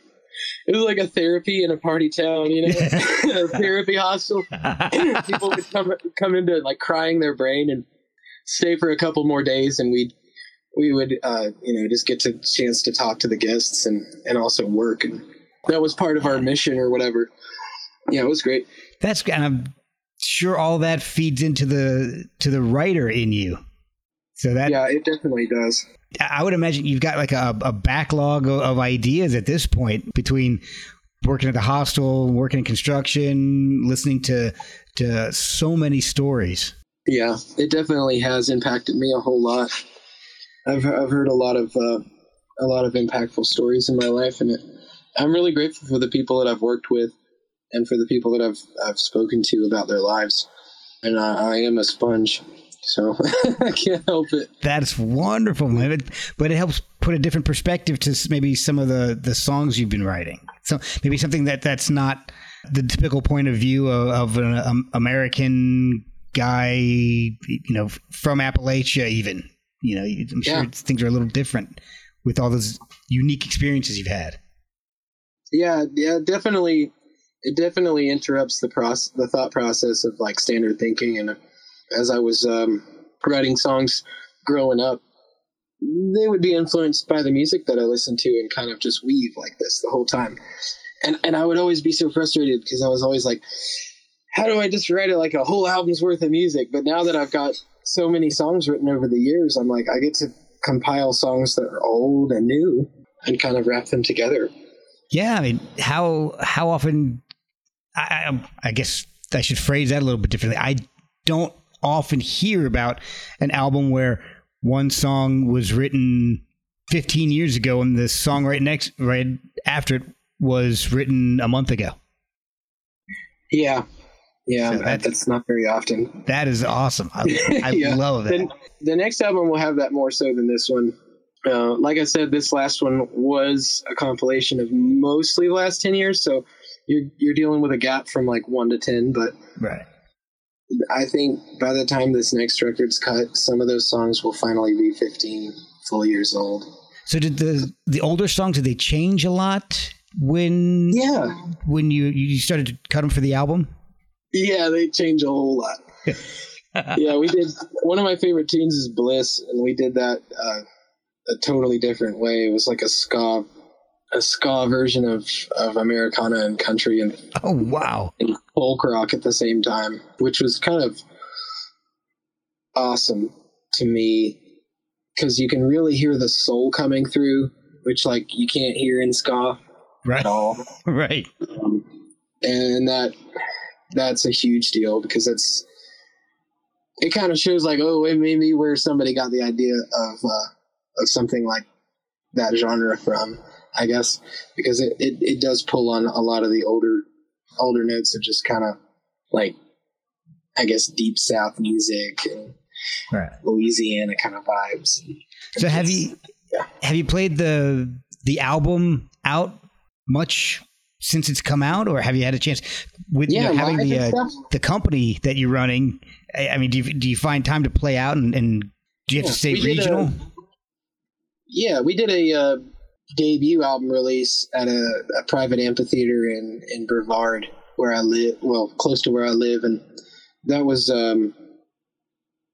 It was like a therapy in a party town, you know, a therapy hostel. people would come come into like crying their brain and stay for a couple more days and we'd we would uh, you know just get to chance to talk to the guests and and also work and that was part of our mission or whatever yeah it was great That's and I'm sure all that feeds into the to the writer in you. So that yeah it definitely does I would imagine you've got like a, a backlog of, of ideas at this point between working at the hostel, working in construction, listening to to so many stories. yeah it definitely has impacted me a whole lot i've i've heard a lot of uh, a lot of impactful stories in my life and it, i'm really grateful for the people that i've worked with and for the people that i've i've spoken to about their lives and i, I am a sponge so i can't help it That's wonderful, man. But, but it helps put a different perspective to maybe some of the the songs you've been writing. So maybe something that that's not the typical point of view of, of an um, American guy, you know, from Appalachia. Even you know, I'm sure Yeah. things are a little different with all those unique experiences you've had. yeah yeah definitely it definitely interrupts the process the thought process of like standard thinking. And as i was um, writing songs growing up they would be influenced by the music that i listened to and kind of just weave like this the whole time. And and i would always be so frustrated because i was always like how do i just write it like a whole album's worth of music? But now that i've got so many songs written over the years i'm like i get to compile songs that are old and new and kind of wrap them together. Yeah, I mean, how how often? I, I guess I should phrase that a little bit differently. I don't often hear about an album where one song was written 15 years ago and the song right next right after it was written a month ago. Yeah, yeah, So that's- that's not very often. That is awesome. I, I Yeah. love that. The, the next album will have that more so than this one. Uh, like I said, this last one was a compilation of mostly the last ten years, so you're you're dealing with a gap from like one to ten. But right. I think by the time this next record's cut, some of those songs will finally be fifteen full years old. So did the the older songs did they change a lot when Yeah, when you you started to cut them for the album? yeah, they change a whole lot. yeah, we did. One of my favorite tunes is "Bliss," and we did that uh, a totally different way. It was like a ska, a ska version of of Americana and country and, Oh wow. and folk rock at the same time, which was kind of awesome to me because you can really hear the soul coming through, which like you can't hear in ska Right. at all. Right. um, and that that's a huge deal because it's it kind of shows like, oh, it may be where somebody got the idea of uh, of something like that genre from. I guess because it, it, it does pull on a lot of the older older notes of just kind of like I guess deep South music and Right. Louisiana kind of vibes. So have you Yeah. have you played the the album out much since it's come out, or have you had a chance with you know, having the uh, the company that you're running? I, I mean, do you, do you find time to play out and, and do you have Yeah, to stay did a- regional? Yeah, we did a uh, debut album release at a, a private amphitheater in in Brevard, where I live. Well, close to where I live, and that was um,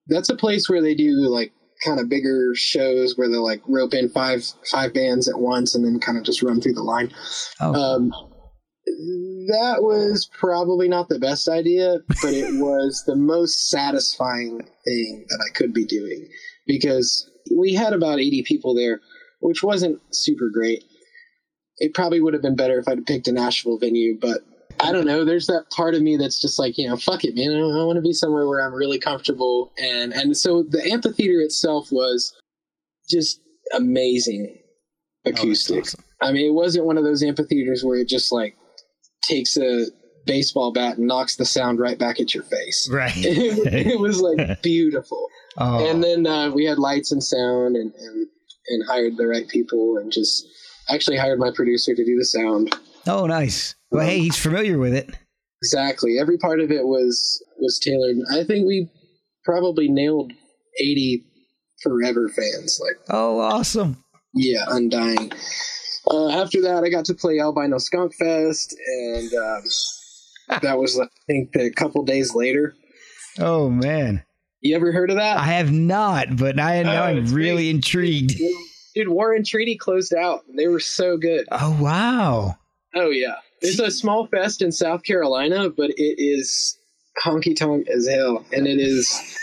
that's a place where they do like kind of bigger shows where they like rope in five five bands at once and then kind of just run through the line. oh, Um, that was probably not the best idea, but it was the most satisfying thing that I could be doing because we had about 80 people there, which wasn't super great. It probably would have been better if I'd picked a Nashville venue, but I don't know. There's that part of me that's just like, you know, fuck it, man. I, I want to be somewhere where I'm really comfortable. And, and so the amphitheater itself was just amazing acoustics. I mean, it wasn't one of those amphitheaters where it just like takes a baseball bat and knocks the sound right back at your face. right. it, it was like beautiful. oh, And then uh, we had lights and sound and, and and hired the right people and just actually hired my producer to do the sound. oh, nice. Well, hey, he's familiar with it. Exactly. Every part of it was was tailored. I think we probably nailed 80 forever fans. Like Oh, awesome. Yeah, Undying. Uh, after that, I got to play Albino Skunk Fest, and um, that was, I think, a couple days later. Oh man, You ever heard of that? I have not, but I now Oh, I'm really great. intrigued. Dude, Warren Treaty closed out. They were so good. Oh wow. Oh, yeah. It's a small fest in South Carolina, but it is honky tonk as hell. And it is,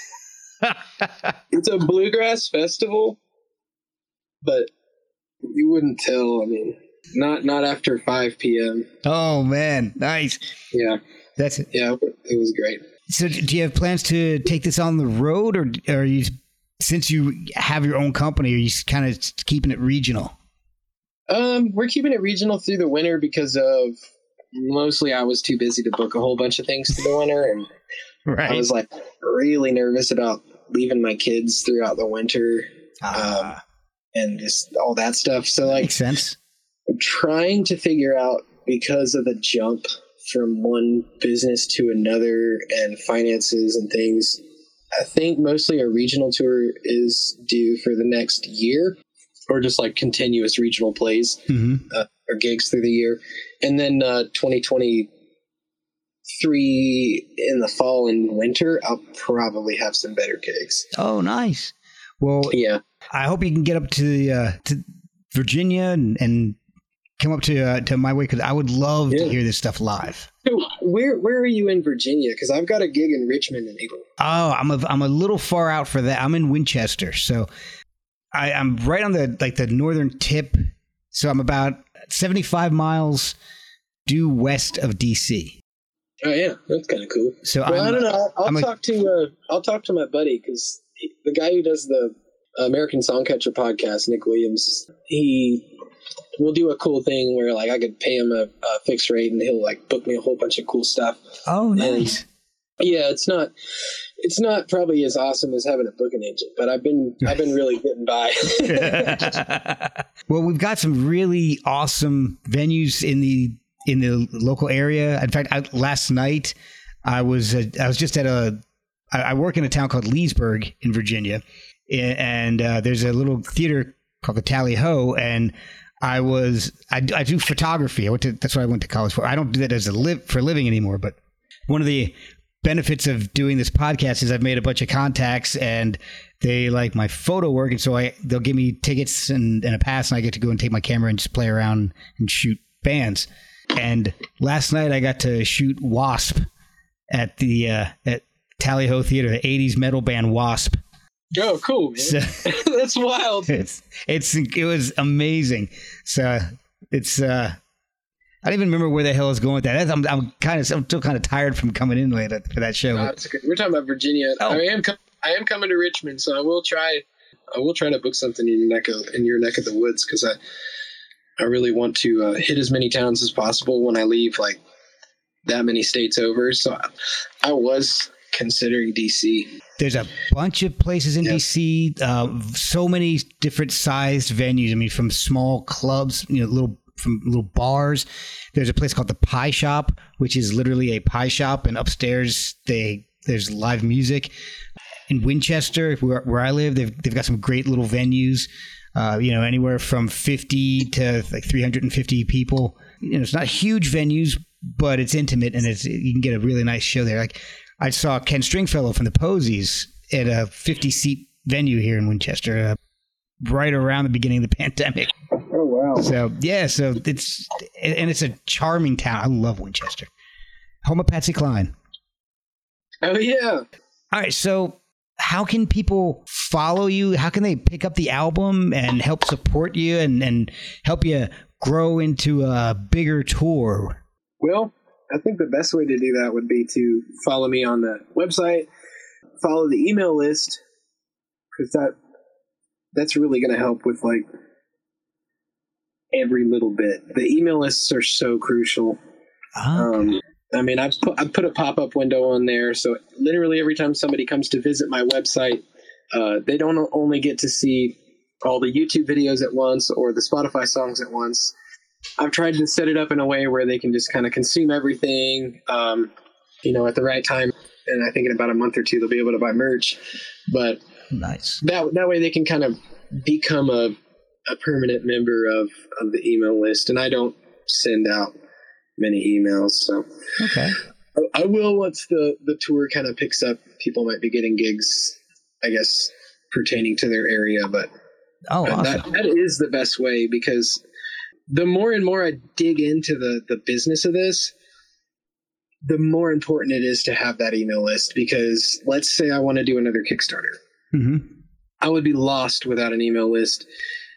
it's a bluegrass festival, but you wouldn't tell. I mean, not not after 5 p.m. Oh man, nice. Yeah, That's it. yeah, it was great. So, do you have plans to take this on the road, or are you, since you have your own company, are you kind of keeping it regional? Um, we're keeping it regional through the winter because of mostly I was too busy to book a whole bunch of things through the winter, and I was like really nervous about leaving my kids throughout the winter Ah, and just all that stuff. So like, makes sense. I'm trying to figure out because of the jump from one business to another and finances and things. I think mostly a regional tour is due for the next year, or just like continuous regional plays. hmm uh, or gigs through the year, and then uh, 2023 in the fall and winter, I'll probably have some better gigs. Oh, nice. Well, Yeah, I hope you can get up to the uh, to Virginia and, and come up to uh, to my way because I would love to hear this stuff live. So where where are you in Virginia? Because I've got a gig in Richmond in April. Oh, I'm a I'm a little far out for that. I'm in Winchester, so I, I'm right on the like the northern tip. So I'm about 75 miles due west of DC. Oh yeah, that's kind of cool. So Well, I'm, I don't know. I'll, I'll I'm a- talk to uh, I'll talk to my buddy because the guy who does the American Songcatcher podcast, Nick Williams, he will do a cool thing where like I could pay him a, a fixed rate and he'll like book me a whole bunch of cool stuff. Oh, nice. Yeah, it's not it's not probably as awesome as having a booking agent, but I've been I've been really getting by. well, we've got some really awesome venues in the in the local area. In fact, I, last night I was uh, I was just at a I, I work in a town called Leesburg in Virginia, and uh, there's a little theater called the Tally Ho, and I was I, I do photography. I went to that's what I went to college for. I don't do that as a live for a living anymore, but one of the benefits of doing this podcast is I've made a bunch of contacts and they like my photo work and so I they'll give me tickets and, and a pass and I get to go and take my camera and just play around and shoot bands. And last night I got to shoot Wasp at the uh, at Tally Ho Theater, the '80s metal band Wasp. Oh, cool, man! So That's wild. it's it's it was amazing. So it's uh I don't even remember where the hell I was going with that. That's- I'm, I'm kind of, I'm still kind of tired from coming in late for that show. Okay. We're talking about Virginia. Oh. I am com- I am coming to Richmond, so I will try. I will try to book something in your neck of in your neck of the woods because I I really want to uh, hit as many towns as possible when I leave. Like that many states over. So I, I was considering DC. There's a bunch of places in. DC. Uh, so many different sized venues. I mean, from small clubs, you know, little from little bars. There's a place called the Pie Shop, which is literally a pie shop, and upstairs they there's live music. In Winchester, where, where I live, they've they've got some great little venues. Uh, you know, anywhere from 50 to like 350 people. You know, it's not huge venues, but it's intimate and it's you can get a really nice show there. Like I saw Ken Stringfellow from the Posies at a 50 seat venue here in Winchester, uh, right around the beginning of the pandemic. Oh wow! So yeah, so it's and it's a charming town. I love Winchester. Home of Patsy Cline. Oh yeah. All right, so how can people follow you? How can they pick up the album and help support you and, and help you grow into a bigger tour? Well, I think the best way to do that would be to follow me on the website, follow the email list, because that that's really going to help with like every little bit. The email lists are so crucial. Ah, Um, I mean, I've put, I've put a pop up window on there, so literally every time somebody comes to visit my website, uh, they don't only get to see all the YouTube videos at once or the Spotify songs at once. I've tried to set it up in a way where they can just kind of consume everything, um, you know, at the right time. And I think in about a month or two they'll be able to buy merch. But nice. that that way they can kind of become a a permanent member of of the email list. And I don't send out many emails, so Okay. I- I will once the the tour kind of picks up. People might be getting gigs, I guess, pertaining to their area, but Oh, awesome. that, that is the best way because the more and more I dig into the the business of this, the more important it is to have that email list. Because let's say I want to do another Kickstarter, hmm I would be lost without an email list.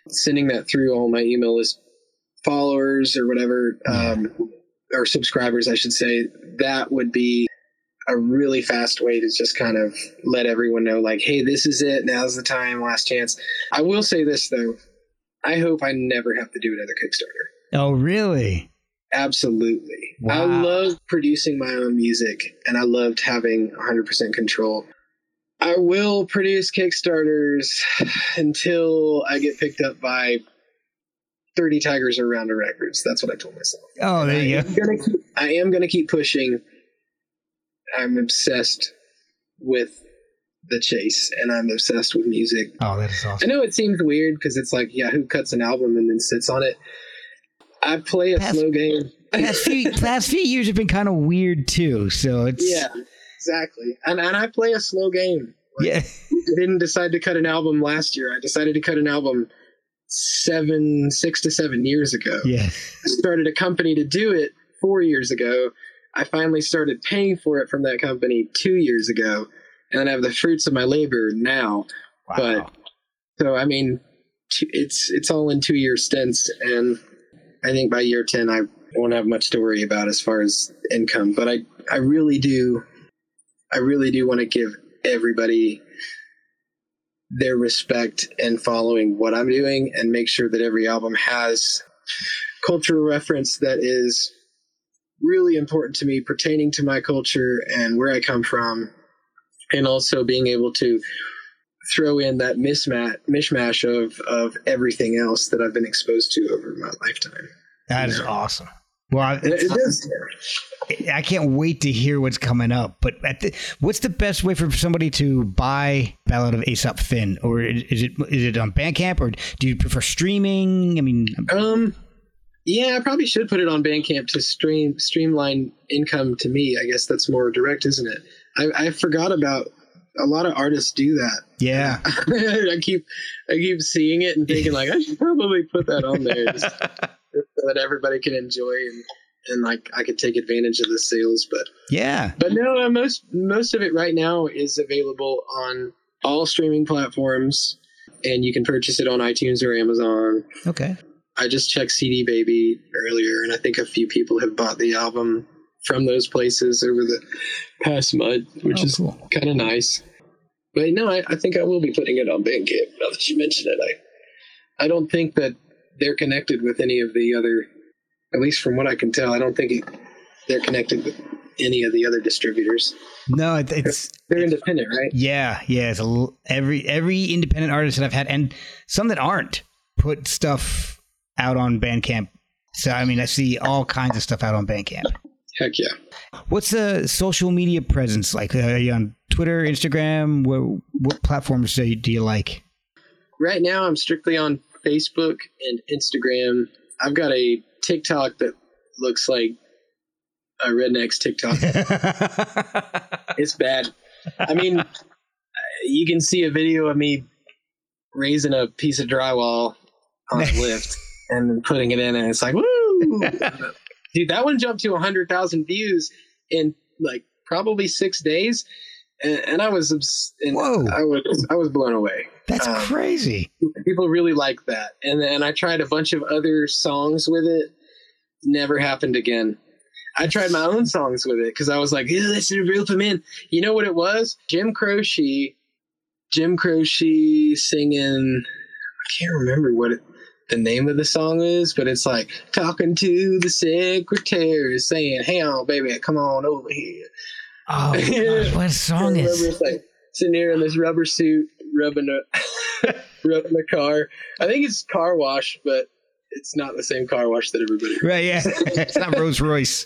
Sending that through all my email list followers or whatever, um, or subscribers, I should say, that would be a really fast way to just kind of let everyone know, like, hey, this is it. Now's the time. Last chance. I will say this though. I hope I never have to do another Kickstarter. Oh, really? Absolutely. I love producing my own music and I loved having 100% control. I will produce Kickstarters until I get picked up by 30 Tigers or Rounder Records. That's what I told myself. Oh, there you I go. am keep, I am going to keep pushing. I'm obsessed with the chase and I'm obsessed with music. Oh, that is awesome. I know it seems weird because it's like, yeah, who cuts an album and then sits on it? I play a Pass- slow game. Past few, past few years have been kind of weird too. So it's Yeah, exactly. And and I play a slow game. Like, yeah. I didn't decide to cut an album last year. I decided to cut an album seven, six to seven years ago. Yeah. I started a company to do it four years ago. I finally started paying for it from that company two years ago, and I have the fruits of my labor now. Wow. But so I mean, it's it's all in two year stints, and I think by year ten I won't have much to worry about as far as income. But I I really do, I really do want to give everybody their respect and following what I'm doing, and make sure that every album has cultural reference that is really important to me, pertaining to my culture and where I come from, and also being able to throw in that mismatch mishmash of of everything else that I've been exposed to over my lifetime. that is awesome. Well, I- it does. I can't wait to hear what's coming up. But at the, what's the best way for somebody to buy Ballad of Aesop Fin? Or is is it is it on Bandcamp, or do you prefer streaming? I mean, Um, yeah, I probably should put it on Bandcamp to stream streamline income to me. I guess that's more direct, isn't it? I, I forgot about a lot of artists do that. yeah, I keep I keep seeing it and thinking like I should probably put that on there just so that everybody can enjoy and and like I could take advantage of the sales. But yeah. but no, uh, most most of it right now is available on all streaming platforms, and you can purchase it on iTunes or Amazon. Okay. I just checked CD Baby earlier, and I think a few people have bought the album from those places over the past month, which Oh, is cool. kind of nice. But no, I, I think I will be putting it on Bandcamp. Now that you mention it, I I don't think that they're connected with any of the other, at least from what I can tell. I don't think it, they're connected with any of the other distributors. No, it's They're independent, right? yeah, yeah. It's a every every independent artist that I've had, and some that aren't, put stuff out on Bandcamp. So I mean, I see all kinds of stuff out on Bandcamp. Heck yeah. What's the social media presence like? Are you on Twitter, Instagram? What, what platforms do you, do you like? Right now, I'm strictly on Facebook and Instagram. I've got a TikTok that looks like a redneck's TikTok. it's bad. I mean, you can see a video of me raising a piece of drywall on a lift and putting it in, and it's like, woo! Dude, that one jumped to 100,000 views in like probably six days. And, and I was, obs- and Whoa. I was, I was blown away That's Um, crazy. people really like that and then i tried a bunch of other songs with it never happened again i tried my own songs with it because i was like yeah let's rope them in you know what it was jim croce jim croce singing i can't remember what it, the name of the song is but it's like talking to the secretary saying hey on baby come on over here Oh, gosh, what song is? it's like sitting here in this rubber suit, rubbing a rubbing the car. I think it's car wash, but it's not the same car wash that everybody. Right, yeah. it's not Rose Royce.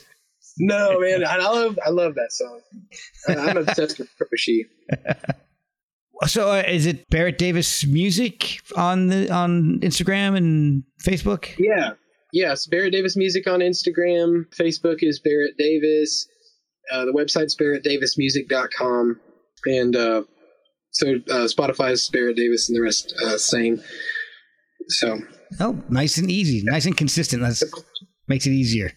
No, man, I love I love that song. I'm obsessed with Croce. So, uh, is it Barrett Davis Music on the on Instagram and Facebook? Yeah, yes, Barrett Davis Music on Instagram. Facebook is Barrett Davis. Uh, the website's barrettdavismusic.com. and uh, so uh, Spotify is Barrett Davis, and the rest uh, same. So Oh, nice and easy, nice and consistent. That makes it easier.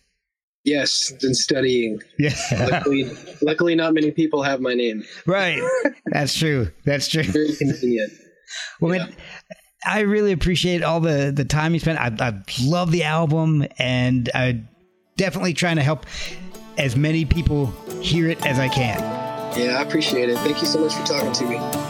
Yes, been studying. Yeah, luckily, luckily, not many people have my name. right. That's true. That's true. Very convenient. Well, man, I really appreciate all the the time you spent. I, I love the album, and I definitely trying to help as many people hear it as I can. Yeah, I appreciate it. Thank you so much for talking to me.